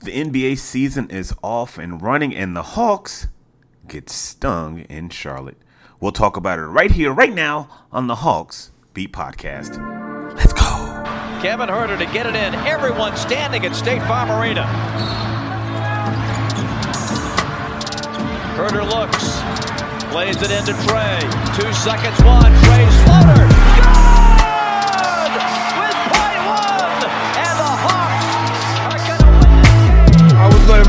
The NBA season is off and running, and the Hawks get stung in Charlotte. We'll talk about it right here, right now on the Hawks Beat Podcast. Let's go. Kevin Huerter to get it in. Everyone standing at State Farm Arena. Huerter looks, plays it into Trae. Two seconds, one. Trae's floater.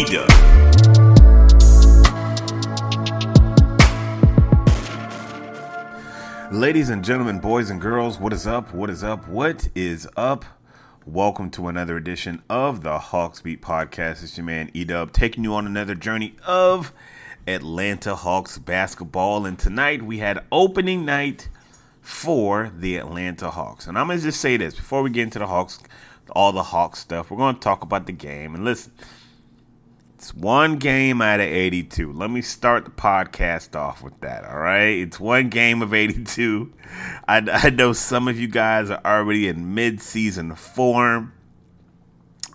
Eda. Ladies and gentlemen, boys and girls, what is up? What is up? What is up? Welcome to another edition of the Hawks Beat Podcast. It's your man Edub taking you on another journey of Atlanta Hawks basketball. And tonight we had opening night for the Atlanta Hawks. And I'm gonna just say this before we get into the Hawks, all the Hawks stuff. We're gonna talk about the game. And listen, it's one game out of 82. Let me start the podcast off with that, all right? It's one game of 82. I, I know some of you guys are already in mid-season form.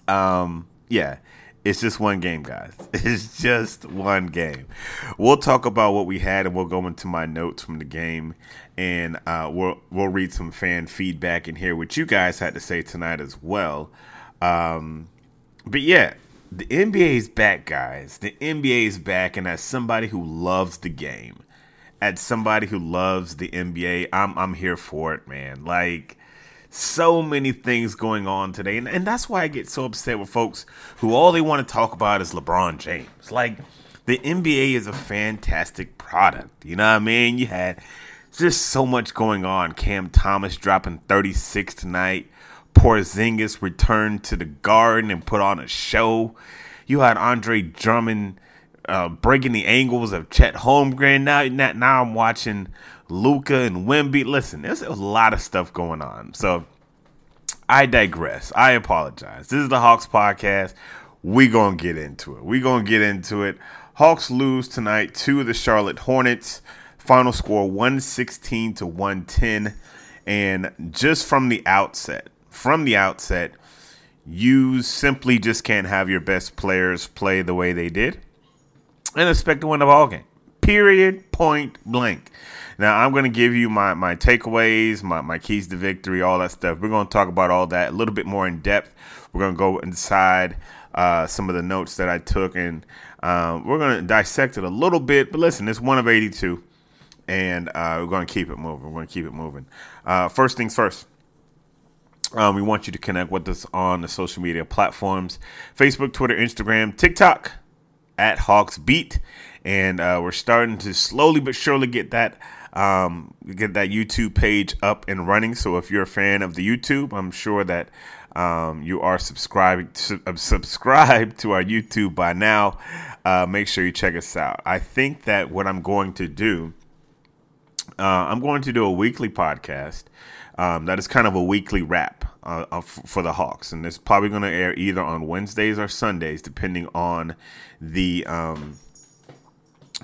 Um, yeah, it's just one game, guys. It's just one game. We'll talk about what we had, and we'll go into my notes from the game, and uh, we'll we'll read some fan feedback and hear what you guys had to say tonight as well. Um, but yeah, the NBA is back, guys. The NBA is back, and as somebody who loves the game, as somebody who loves the NBA, I'm I'm here for it, man. Like so many things going on today, and, and that's why I get so upset with folks who all they want to talk about is LeBron James. Like the NBA is a fantastic product. You know what I mean? You had just so much going on. Cam Thomas dropping 36 tonight. Porzingis returned to the Garden and put on a show. You had Andre Drummond uh, breaking the angles of Chet Holmgren. Now, now, I'm watching Luka and Wemby. Listen, there's a lot of stuff going on. So I digress. I apologize. This is the Hawks podcast. We gonna get into it. We gonna get into it. Hawks lose tonight to the Charlotte Hornets. Final score 116 to 110. And just from the outset, from the outset, you simply just can't have your best players play the way they did and expect to win the ball game. Period. Point blank. Now I'm going to give you my my takeaways, my, my keys to victory, all that stuff. We're going to talk about all that a little bit more in depth. We're going to go inside uh, some of the notes that I took, and um, we're going to dissect it a little bit. But listen, it's one of 82, and uh, we're going to keep it moving. We're going to keep it moving. Uh, first things first. Um, we want you to connect with us on the social media platforms Facebook, Twitter, Instagram, TikTok at Hawks Beat, and uh, we're starting to slowly but surely get that um, get that YouTube page up and running. So if you're a fan of the YouTube, I'm sure that um, you are subscribing su- uh, subscribed to our YouTube by now. Uh, make sure you check us out. I think that what I'm going to do, uh, I'm going to do a weekly podcast. Um, that is kind of a weekly wrap uh, for the Hawks, and it's probably going to air either on Wednesdays or Sundays, depending on the um,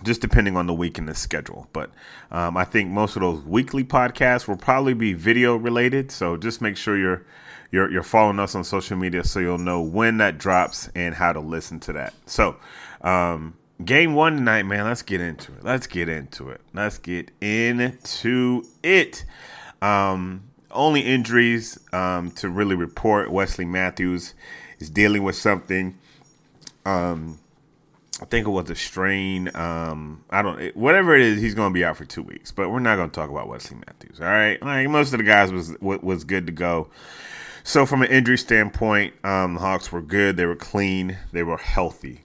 just depending on the week and the schedule. But um, I think most of those weekly podcasts will probably be video related. So just make sure you're you're you're following us on social media so you'll know when that drops and how to listen to that. So um, game one tonight, man. Let's get into it. Let's get into it. Let's get into it. Um, only injuries um, to really report. Wesley Matthews is dealing with something. Um, I think it was a strain. Um, I don't, whatever it is, he's going to be out for two weeks. But we're not going to talk about Wesley Matthews. All right, like most of the guys was was good to go. So from an injury standpoint, um, the Hawks were good. They were clean. They were healthy.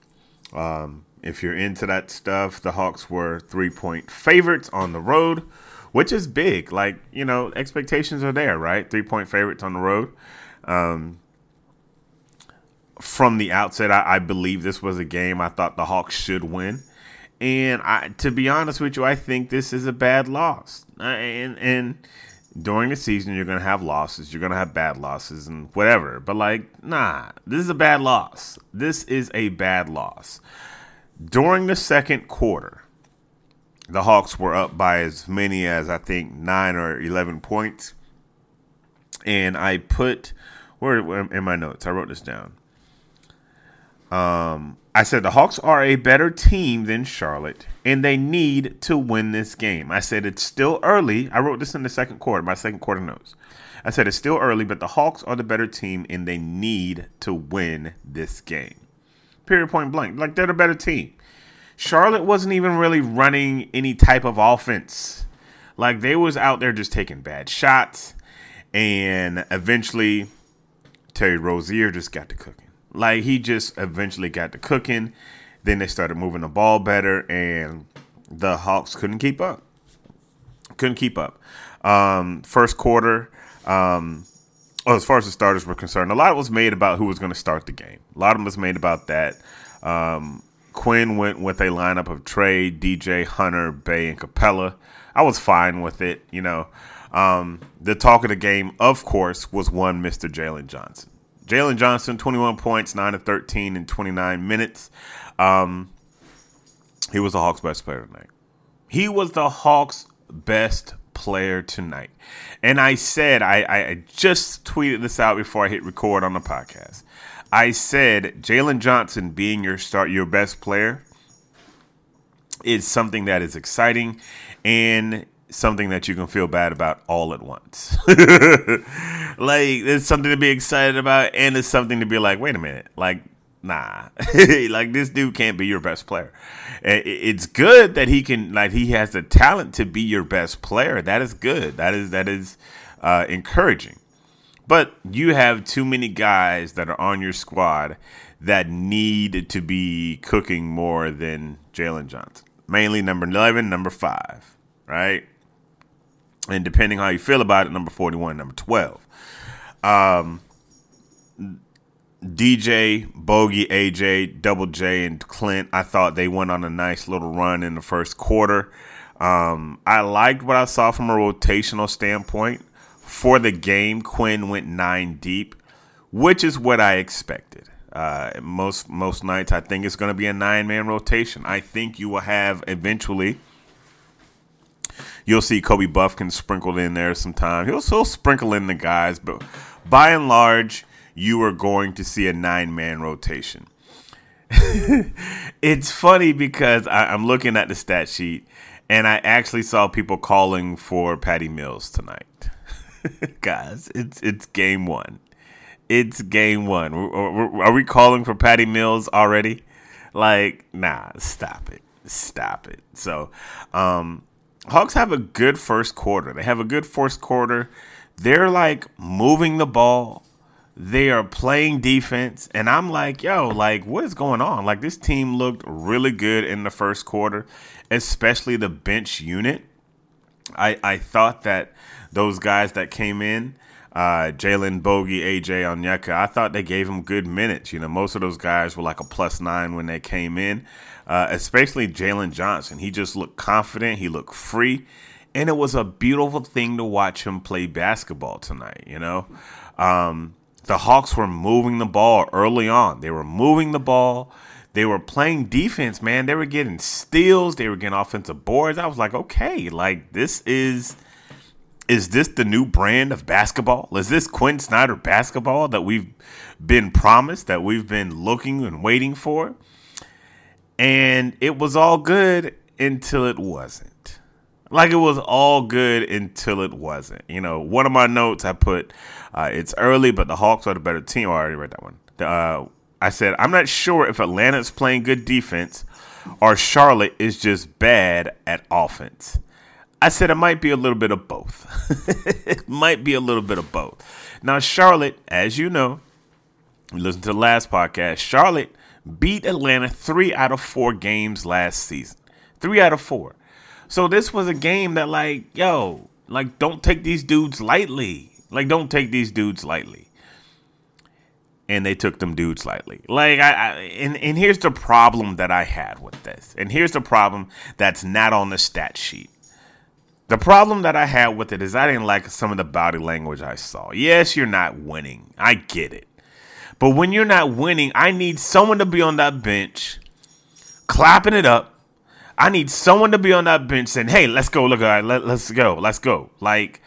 Um, if you're into that stuff, the Hawks were three point favorites on the road, which is big. Like you know, expectations are there, right? Three point favorites on the road. Um, from the outset, I, I believe this was a game I thought the Hawks should win. And I, to be honest with you, I think this is a bad loss. And and during the season, you're gonna have losses. You're gonna have bad losses and whatever. But like, nah, this is a bad loss. This is a bad loss. During the second quarter, the Hawks were up by as many as I think nine or eleven points. And I put where in my notes, I wrote this down. Um, I said the Hawks are a better team than Charlotte, and they need to win this game. I said it's still early. I wrote this in the second quarter, my second quarter notes. I said it's still early, but the Hawks are the better team, and they need to win this game. Period, point blank. Like they're the better team. Charlotte wasn't even really running any type of offense. Like they was out there just taking bad shots, and eventually Terry Rozier just got to cooking. Like he just eventually got to cooking. Then they started moving the ball better, and the Hawks couldn't keep up. Couldn't keep up. Um, first quarter, um, well, as far as the starters were concerned, a lot was made about who was going to start the game. A lot of them was made about that. Um, Quin went with a lineup of Trae, DJ, Hunter, Bey, and Capela. I was fine with it. You know, um, the talk of the game, of course, was one Mr. Jalen Johnson. Jalen Johnson, 21 points, 9 of 13 in 29 minutes. Um, he was the Hawks' best player tonight. He was the Hawks' best player tonight. And I said, I, I just tweeted this out before I hit record on the podcast. I said Jalen Johnson being your start, your best player, is something that is exciting and something that you can feel bad about all at once. like it's something to be excited about and it's something to be like, wait a minute, like nah, like this dude can't be your best player. It's good that he can, like he has the talent to be your best player. That is good. That is that is uh, encouraging. But you have too many guys that are on your squad that need to be cooking more than Jalen Johnson. Mainly number 11, number 5, right? and depending how you feel about it, number 41, number 12. Um, DJ, Bogi, AJ, Double J, and Clint, I thought they went on a nice little run in the first quarter. Um, I liked what I saw from a rotational standpoint. For the game, Quin went nine deep, which is what I expected. Uh, most most nights, I think it's going to be a nine man rotation. I think you will have eventually You'll see Kobe Bufkin sprinkled in there sometime. He'll still sprinkle in the guys, but by and large, you are going to see a nine man rotation. it's funny because I, am looking at the stat sheet and I actually saw people calling for Patty Mills tonight. Guys, it's it's game one. It's game one. Are we calling for Patty Mills already? Like, nah, stop it. Stop it. So, um, Hawks have a good first quarter. They have a good first quarter. They're like moving the ball. they are playing defense, and I'm like, yo, like, what is going on? Like, this team looked really good in the first quarter, especially the bench unit. I I thought that those guys that came in, uh, Jalen Bogi, AJ Onyeka, I thought they gave him good minutes. You know, most of those guys were like a plus nine when they came in, uh, especially Jalen Johnson. He just looked confident. He looked free. And it was a beautiful thing to watch him play basketball tonight, you know? Um, the Hawks were moving the ball early on. They were moving the ball. They were playing defense, man. They were getting steals. They were getting offensive boards. I was like, okay, like this is is this the new brand of basketball? Is this Quin Snyder basketball that we've been promised, that we've been looking and waiting for? And it was all good until it wasn't. Like it was all good until it wasn't. You know, one of my notes I put, uh, it's early, but the Hawks are the better team. Oh, I already read that one. Uh, I said, I'm not sure if Atlanta's playing good defense or Charlotte is just bad at offense. I said it might be a little bit of both. it might be a little bit of both. Now, Charlotte, as you know, listen to the last podcast, Charlotte beat Atlanta three out of four games last season. Three out of four. So this was a game that, like, yo, like, don't take these dudes lightly. Like, don't take these dudes lightly. And they took them dudes lightly. Like, I, I and, and here's the problem that I had with this. And here's the problem that's not on the stat sheet. The problem that I had with it is I didn't like some of the body language I saw. Yes, you're not winning. I get it. But when you're not winning, I need someone to be on that bench clapping it up. I need someone to be on that bench saying, "Hey, let's go, look, guys, let, let's go, let's go." Like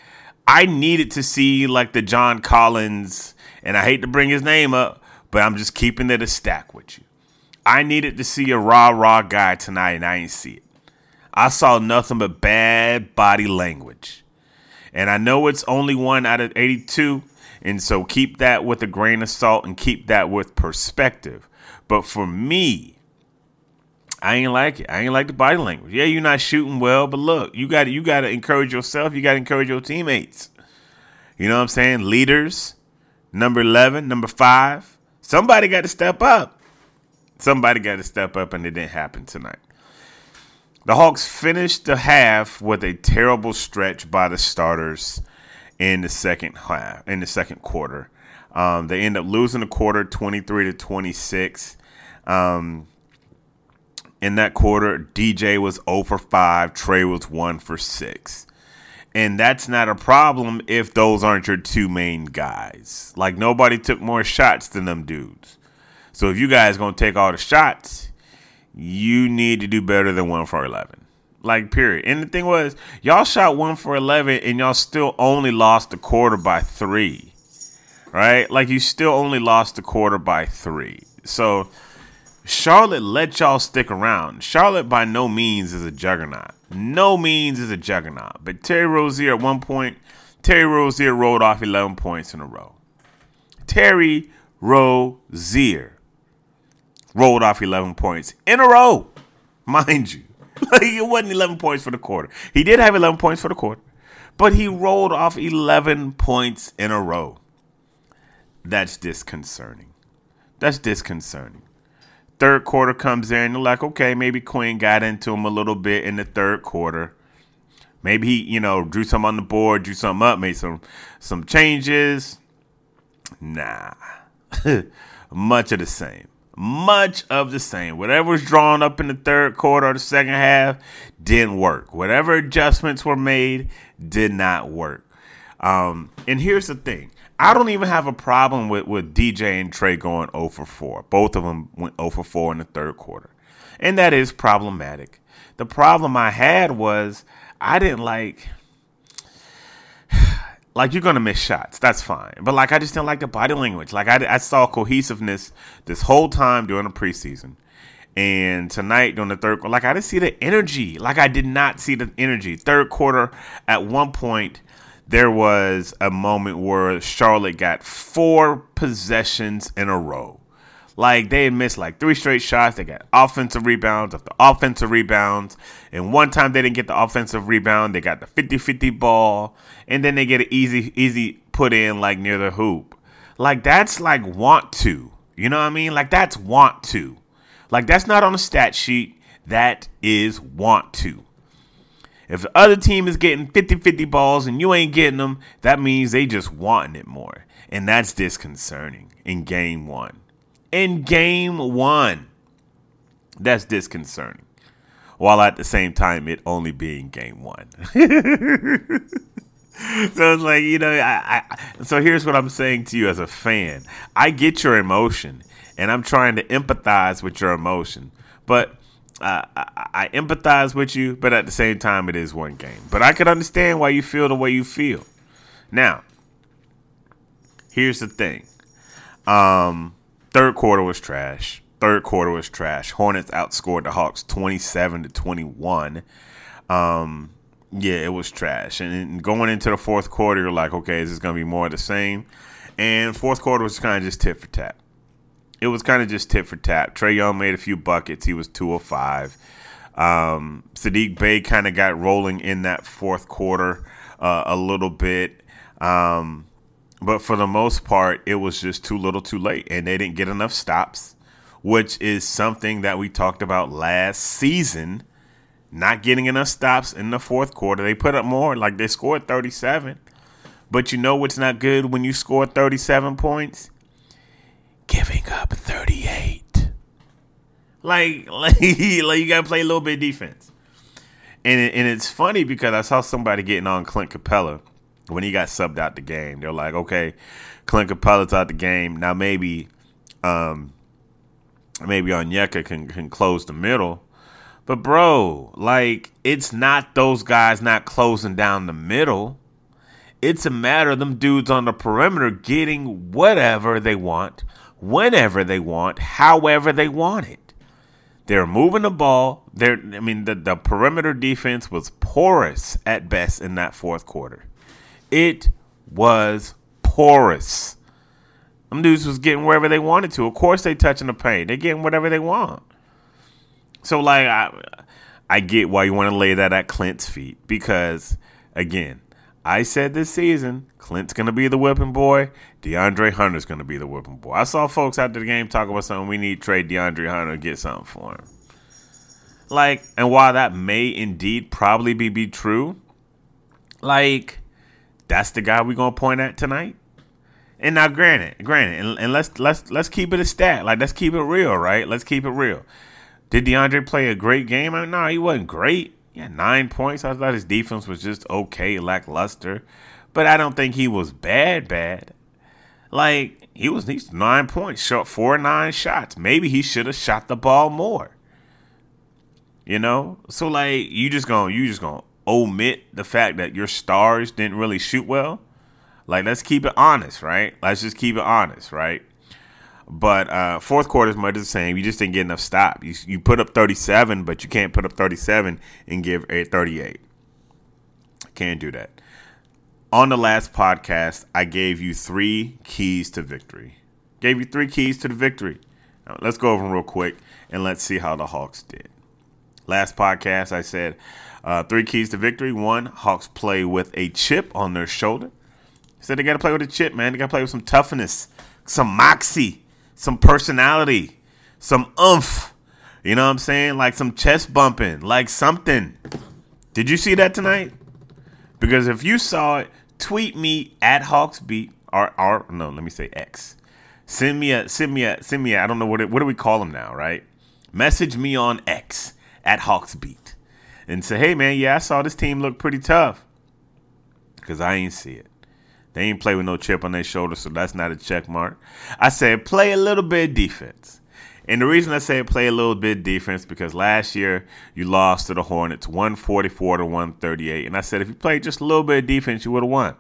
I needed to see like the John Collins, and I hate to bring his name up, but I'm just keeping it a stack with you. I needed to see a rah rah guy tonight, and I ain't see it. I saw nothing but bad body language. And I know it's only one out of 82. And so keep that with a grain of salt and keep that with perspective. But for me, I ain't like it. I ain't like the body language. Yeah, you're not shooting well, but look, you got you got to encourage yourself. You got to encourage your teammates. You know what I'm saying? Leaders, number 11, number 5. Somebody got to step up. Somebody got to step up and it didn't happen tonight. The Hawks finished the half with a terrible stretch by the starters in the second half, in the second quarter. Um, they end up losing the quarter 23 to 26. Um, in that quarter, DJ was 0 for 5, Trae was 1 for 6. And that's not a problem if those aren't your two main guys. Like nobody took more shots than them dudes. So if you guys to take all the shots, you need to do better than one for 11. Like, period. And the thing was, y'all shot one for 11 and y'all still only lost the quarter by three. Right? Like, you still only lost the quarter by three. So, Charlotte let y'all stick around. Charlotte, by no means, is a juggernaut. No means is a juggernaut. But Terry Rozier, at one point, Terry Rozier rolled off 11 points in a row. Terry Rozier rolled off 11 points in a row, mind you. Like it wasn't 11 points for the quarter. He did have 11 points for the quarter, but he rolled off 11 points in a row. That's disconcerting. That's disconcerting. Third quarter comes in, they're like, okay, maybe Quin got into him a little bit in the third quarter. Maybe he, you know, drew some on the board, drew something up, made some some changes. Nah. Much of the same much of the same. Whatever was drawn up in the third quarter or the second half didn't work. Whatever adjustments were made did not work. Um, and here's the thing. I don't even have a problem with, with DJ and Trae going 0 for 4. Both of them went 0 for 4 in the third quarter. And that is problematic. The problem I had was I didn't like like you're gonna miss shots. That's fine. But like I just didn't like the body language. Like I, I saw cohesiveness this whole time during the preseason, and tonight during the third like I didn't see the energy. Like I did not see the energy. Third quarter, at one point, there was a moment where Charlotte got four possessions in a row. Like they had missed like three straight shots. They got offensive rebounds after offensive rebounds. And one time they didn't get the offensive rebound. They got the 50 50 ball. And then they get an easy, easy put in like near the hoop. Like that's like want to. You know what I mean? Like that's want to. Like that's not on the stat sheet. That is want to. If the other team is getting 50-50 balls and you ain't getting them, that means they just wanting it more. And that's disconcerting in game 1. In game 1. That's disconcerting. While at the same time it only being game 1. so it's like you know I, I, so here's what i'm saying to you as a fan i get your emotion and i'm trying to empathize with your emotion but uh, I, I empathize with you but at the same time it is one game but i could understand why you feel the way you feel now here's the thing um third quarter was trash third quarter was trash hornets outscored the hawks 27 to 21 um yeah, it was trash. And going into the fourth quarter, you're like, okay, is this going to be more of the same? And fourth quarter was kind of just tit for tat. It was kind of just tit for tat. Trae Young made a few buckets. He was two of five. Um, Saddiq Bey kind of got rolling in that fourth quarter uh, a little bit. Um, but for the most part, it was just too little too late. And they didn't get enough stops, which is something that we talked about last season not getting enough stops in the fourth quarter. They put up more, like they scored 37. But you know what's not good when you score 37 points? Giving up 38. Like, like, like you got to play a little bit of defense. And, it, and it's funny because I saw somebody getting on Clint Capela when he got subbed out the game. They're like, okay, Clint Capela's out the game. Now maybe um, maybe Onyeka can, can close the middle. But bro, like it's not those guys not closing down the middle. It's a matter of them dudes on the perimeter getting whatever they want, whenever they want, however they want it. They're moving the ball. They're I mean the, the perimeter defense was porous at best in that fourth quarter. It was porous. Them dudes was getting wherever they wanted to. Of course they touching the paint. They're getting whatever they want. So like I I get why you want to lay that at Clint's feet because again, I said this season Clint's gonna be the whipping boy. DeAndre Hunter's gonna be the whipping boy. I saw folks after the game talk about something. We need to trade DeAndre Hunter get something for him. Like, and while that may indeed probably be, be true, like that's the guy we're gonna point at tonight. And now, granted, granted, and, and let's let's let's keep it a stat. Like, let's keep it real, right? Let's keep it real. Did DeAndre play a great game? I mean, no, he wasn't great. He had nine points. I thought his defense was just okay, lackluster. But I don't think he was bad, bad. Like, he was he's nine points, shot four nine shots. Maybe he should have shot the ball more. You know? So like you just gonna you just gonna omit the fact that your stars didn't really shoot well. Like let's keep it honest, right? Let's just keep it honest, right? But uh, fourth quarter is much the same. You just didn't get enough stop. You, you put up 37, but you can't put up 37 and give a 38. Can't do that. On the last podcast, I gave you three keys to victory. Gave you three keys to the victory. Now, let's go over them real quick and let's see how the Hawks did. Last podcast, I said uh, three keys to victory. One, Hawks play with a chip on their shoulder. I said they got to play with a chip, man. They got to play with some toughness, some moxie some personality, some umph. You know what I'm saying? Like some chest bumping, like something. Did you see that tonight? Because if you saw it, tweet me at Hawksbeat or or no, let me say X. Send me a send me a send me a, I don't know what it, what do we call them now, right? Message me on X at Hawksbeat and say, hey man, yeah, I saw this team look pretty tough. Cause I ain't see it. They ain't play with no chip on their shoulder, so that's not a check mark. I said play a little bit of defense. And the reason I say play a little bit of defense because last year you lost to the Hornets 144 to 138. And I said if you played just a little bit of defense, you would have won.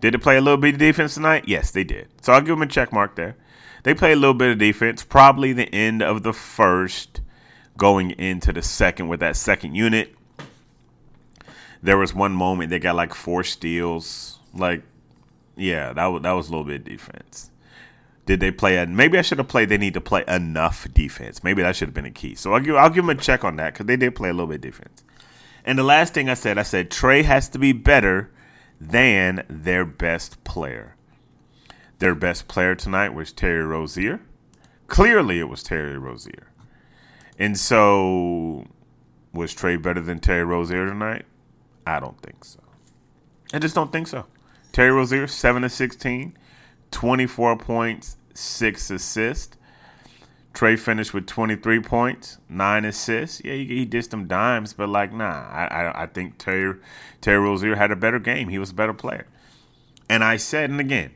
Did they play a little bit of defense tonight? Yes, they did. So I'll give them a check mark there. They played a little bit of defense, probably the end of the first, going into the second with that second unit. There was one moment they got like four steals like, yeah, that was that was a little bit defense. Did they play? A, maybe I should have played. They need to play enough defense. Maybe that should have been a key. So I'll give I'll give them a check on that because they did play a little bit defense. And the last thing I said, I said Trae has to be better than their best player. their best player tonight was Terry Rozier. Clearly, it was Terry Rozier. And so, was Trae better than Terry Rozier tonight? I don't think so. I just don't think so. Terry Rozier, 7 to 16, 24 points, 6 assists. Trae finished with 23 points, 9 assists. Yeah, he, he did some dimes, but like, nah, I, I, I think Terry, Terry Rozier had a better game. He was a better player. And I said, and again,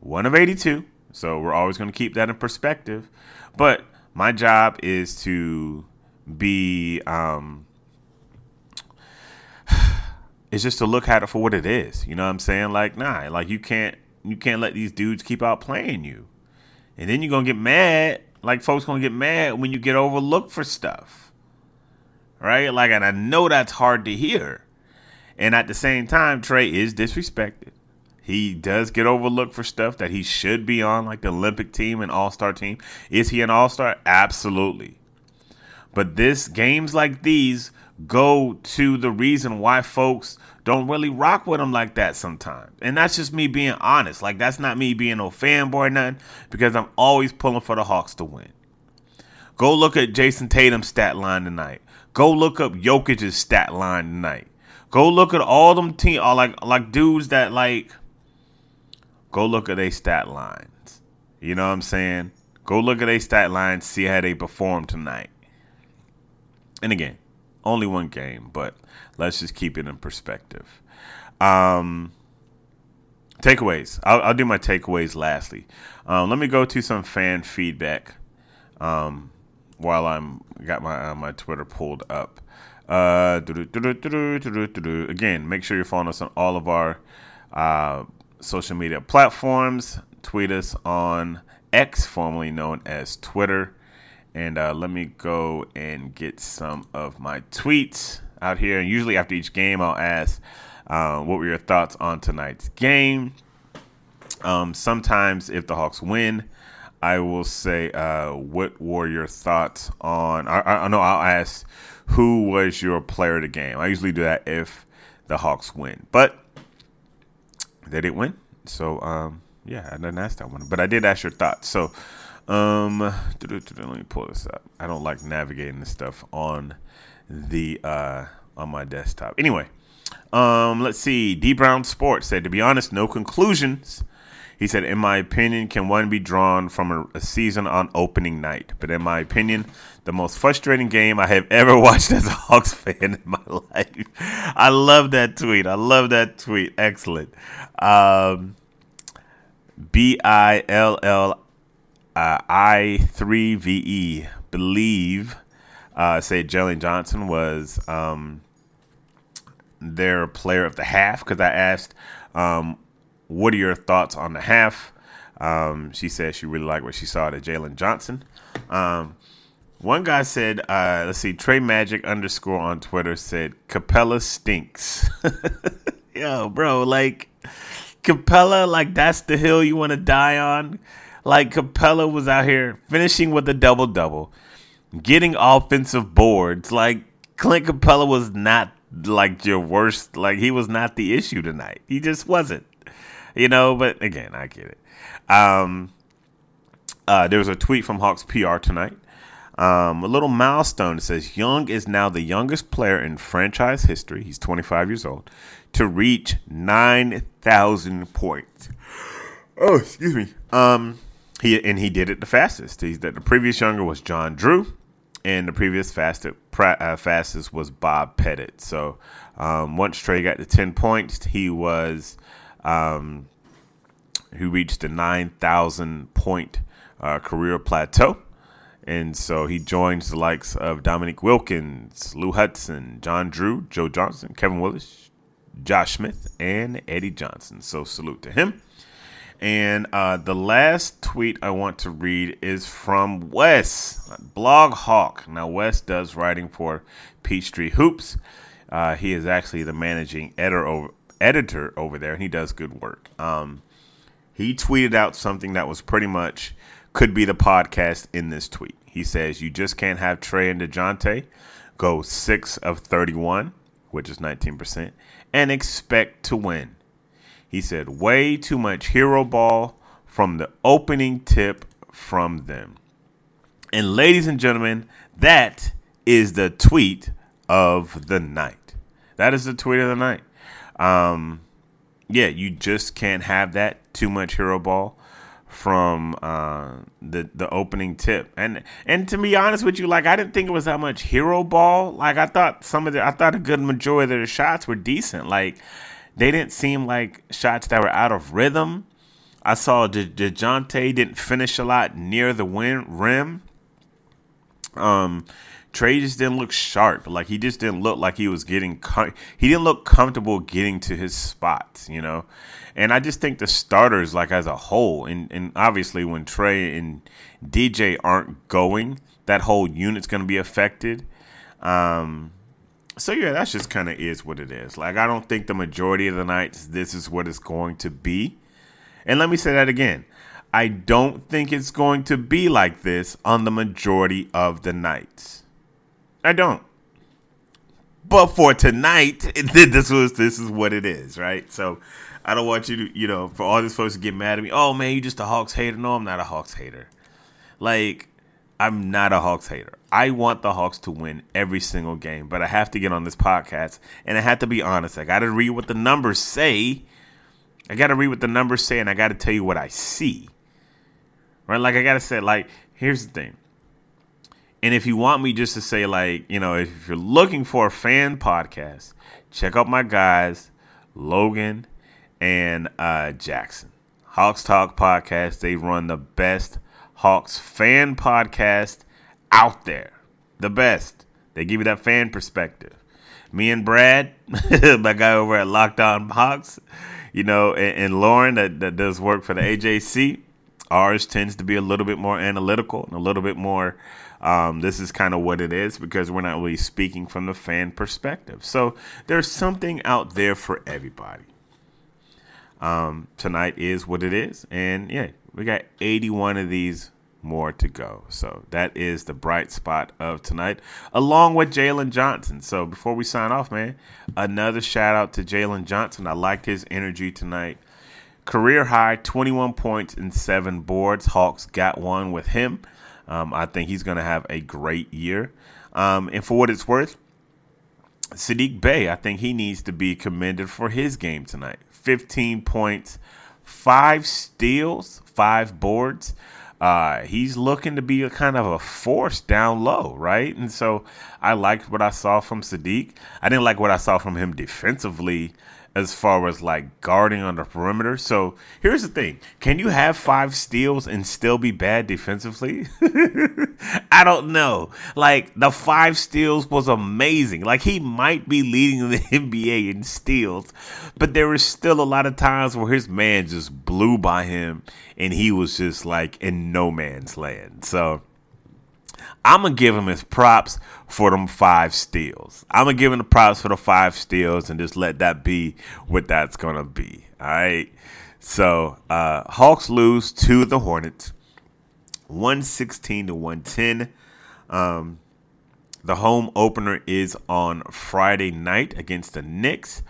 one of 82. So we're always going to keep that in perspective. But my job is to be um it's just to look at it for what it is. You know what I'm saying? Like, nah, like you can't you can't let these dudes keep out playing you. And then you're gonna get mad. Like folks gonna get mad when you get overlooked for stuff. Right? Like and I know that's hard to hear. And at the same time, Trae is disrespected. He does get overlooked for stuff that he should be on, like the Olympic team and All Star team. Is he an All Star? Absolutely. But this games like these go to the reason why folks don't really rock with him like that sometimes. And that's just me being honest. Like that's not me being no fanboy or nothing, because I'm always pulling for the Hawks to win. Go look at Jayson Tatum's stat line tonight. Go look up Jokic's stat line tonight. Go look at all them team, all like like dudes that like go look at their stat lines. You know what I'm saying? Go look at their stat lines, see how they perform tonight. And again, only one game, but let's just keep it in perspective. Um, takeaways. I'll, I'll do my takeaways lastly. Um, let me go to some fan feedback um, while I'm got my uh, my Twitter pulled up. Uh, again, make sure you're following us on all of our uh, social media platforms. Tweet us on X, formerly known as Twitter. And uh, let me go and get some of my tweets out here. And usually after each game, I'll ask, uh, what were your thoughts on tonight's game? Um, sometimes if the Hawks win, I will say, uh, what were your thoughts on? I, I know I'll ask, who was your player of the game? I usually do that if the Hawks win, but they didn't win. So, um, yeah, I didn't ask that one, but I did ask your thoughts. So, um, let me pull this up. I don't like navigating this stuff on the uh on my desktop. Anyway, um, let's see. D Brown Sports said, to be honest, no conclusions. He said, in my opinion, can one be drawn from a, a, season on opening night? But in my opinion, the most frustrating game I have ever watched as a Hawks fan in my life. I love that tweet. I love that tweet. Excellent. Um, B I L L uh, I3VE believe uh, say Jalen Johnson was um, their player of the half because I asked, um, what are your thoughts on the half? Um, she said she really liked what she saw at Jalen Johnson. Um, one guy said, uh, let's see, Trey Magic underscore on Twitter said, Capela stinks. Yo, bro, like, Capela, like, that's the hill you want to die on? Like Capela was out here finishing with a double double, getting offensive boards. Like Clint Capela was not like your worst. Like he was not the issue tonight. He just wasn't. You know. But again, I get it. Um, uh, there was a tweet from Hawks PR tonight. Um, a little milestone says Young is now the youngest player in franchise history. He's 25 years old to reach 9,000 points. Oh, excuse me. Um, he and he did it the fastest. He's that the previous younger was John Drew, and the previous fastest uh, fastest was Bob Pettit. So um, once Trae got to ten points, he was um, he reached the nine thousand point uh, career plateau. And so he joins the likes of Dominique Wilkins, Lou Hudson, John Drew, Joe Johnson, Kevin Willis, Josh Smith, and Eddie Johnson. So salute to him. And uh, the last tweet I want to read is from Wes, Blog Hawk. Now, Wes does writing for Peachtree Hoops. Uh, he is actually the managing editor over, editor over there, and he does good work. Um, he tweeted out something that was pretty much could be the podcast in this tweet. He says, You just can't have Trae and DeJounte go 6 of 31, which is 19%, and expect to win. He said, way too much hero ball from the opening tip from them. And ladies and gentlemen, that is the tweet of the night. That is the tweet of the night. Um, yeah, you just can't have that too much hero ball from uh, the the opening tip. And and to be honest with you, like I didn't think it was that much hero ball. Like I thought some of the I thought a good majority of the shots were decent. Like they didn't seem like shots that were out of rhythm. I saw De- DeJounte didn't finish a lot near the win- rim. Um, Trae just didn't look sharp. Like he just didn't look like he was getting. Com- he didn't look comfortable getting to his spots. You know, and I just think the starters, like as a whole, and and obviously when Trae and DJ aren't going, that whole unit's going to be affected. Um, so yeah, that's just kind of is what it is. Like I don't think the majority of the nights this is what it's going to be. And let me say that again. I don't think it's going to be like this on the majority of the nights. I don't. But for tonight, this was this is what it is, right? So I don't want you to, you know, for all these folks to get mad at me. Oh man, you just a Hawks hater. No, I'm not a Hawks hater. Like, I'm not a Hawks hater. I want the Hawks to win every single game, but I have to get on this podcast and I have to be honest. I got to read what the numbers say. I got to read what the numbers say and I got to tell you what I see right? Like I gotta say, like here's the thing. And if you want me just to say, like, you know, if you're looking for a fan podcast, check out my guys, Logan and uh, Jackson. Hawks Talk Podcast. They run the best Hawks fan podcast out there. The best. They give you that fan perspective. Me and Brad, my guy over at Locked On Hawks, you know, and, and Lauren that, that does work for the AJC Ours tends to be a little bit more analytical and a little bit more. Um, this is kind of what it is because we're not really speaking from the fan perspective. So there's something out there for everybody. Um, tonight is what it is, and yeah, we got 81 of these more to go. So that is the bright spot of tonight, along with Jalen Johnson. So before we sign off, man, another shout out to Jalen Johnson. I liked his energy tonight. Career high 21 points and seven boards. Hawks got one with him. Um, I think he's going to have a great year. Um, and for what it's worth, Saddiq Bey, I think he needs to be commended for his game tonight. 15 points, five steals, five boards. Uh, he's looking to be a kind of a force down low, right? And so I liked what I saw from Saddiq. I didn't like what I saw from him defensively as far as like guarding on the perimeter. So here's the thing can you have five steals and still be bad defensively? I don't know. Like the five steals was amazing. Like he might be leading the NBA in steals, but there was still a lot of times where his man just blew by him and he was just like in no man's land. So I'm gonna give him his props for them five steals. I'm gonna give him the props for the five steals and just let that be what that's gonna be. All right. So uh, Hawks lose to the Hornets, 116 to 110. Um, the home opener is on Friday night against the Knicks.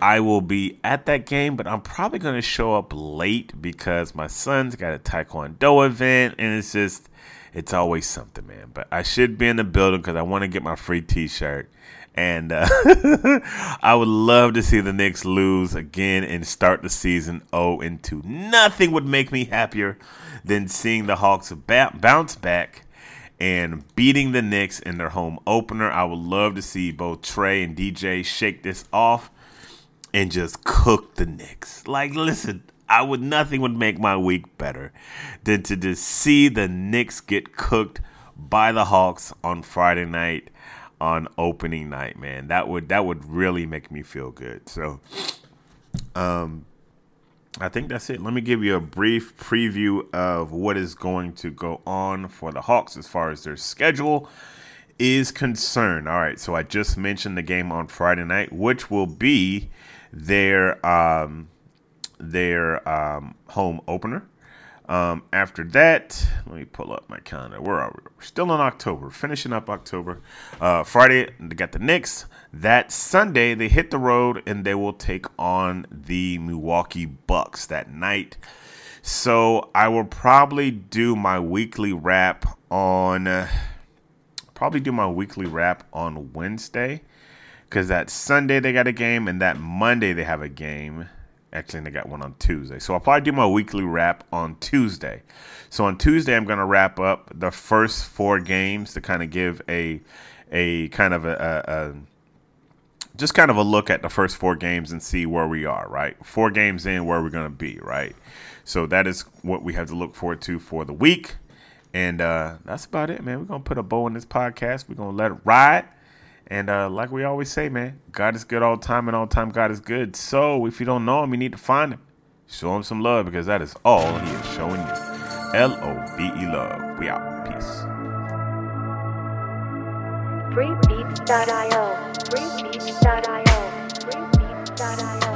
I will be at that game, but I'm probably going to show up late because my son's got a Taekwondo event, and it's just it's always something, man. But I should be in the building because I want to get my free T-shirt, and uh, I would love to see the Knicks lose again and start the season 0 and 2. Nothing would make me happier than seeing the Hawks ba- bounce back and beating the Knicks in their home opener. I would love to see both Trae and DJ shake this off and just cook the Knicks. Like, listen, I would nothing would make my week better than to just see the Knicks get cooked by the Hawks on Friday night on opening night, man. That would that would really make me feel good. So um I think that's it. Let me give you a brief preview of what is going to go on for the Hawks as far as their schedule is concerned. All right, so I just mentioned the game on Friday night, which will be their um their um, home opener. Um, after that, let me pull up my calendar. Where are we? We're still in October, finishing up October. Uh, Friday, they got the Knicks. That Sunday, they hit the road and they will take on the Milwaukee Bucks that night. So I will probably do my weekly wrap on. Uh, probably do my weekly wrap on Wednesday, because that Sunday they got a game and that Monday they have a game. Actually, they got one on Tuesday. So I'll probably do my weekly wrap on Tuesday. So on Tuesday, I'm going to wrap up the first four games to kind of give a a kind of a, a, a just kind of a look at the first four games and see where we are, right? Four games in, where we're going to be, right? So that is what we have to look forward to for the week. And uh, that's about it, man. We're going to put a bow in this podcast. We're going to let it ride. And uh, like we always say, man, God is good all the time, and all the time God is good. So if you don't know him, you need to find him. Show him some love because that is all he is showing you. L O V E love. We out. Peace. Freebeats.io. Freebeats.io. Freebeats.io.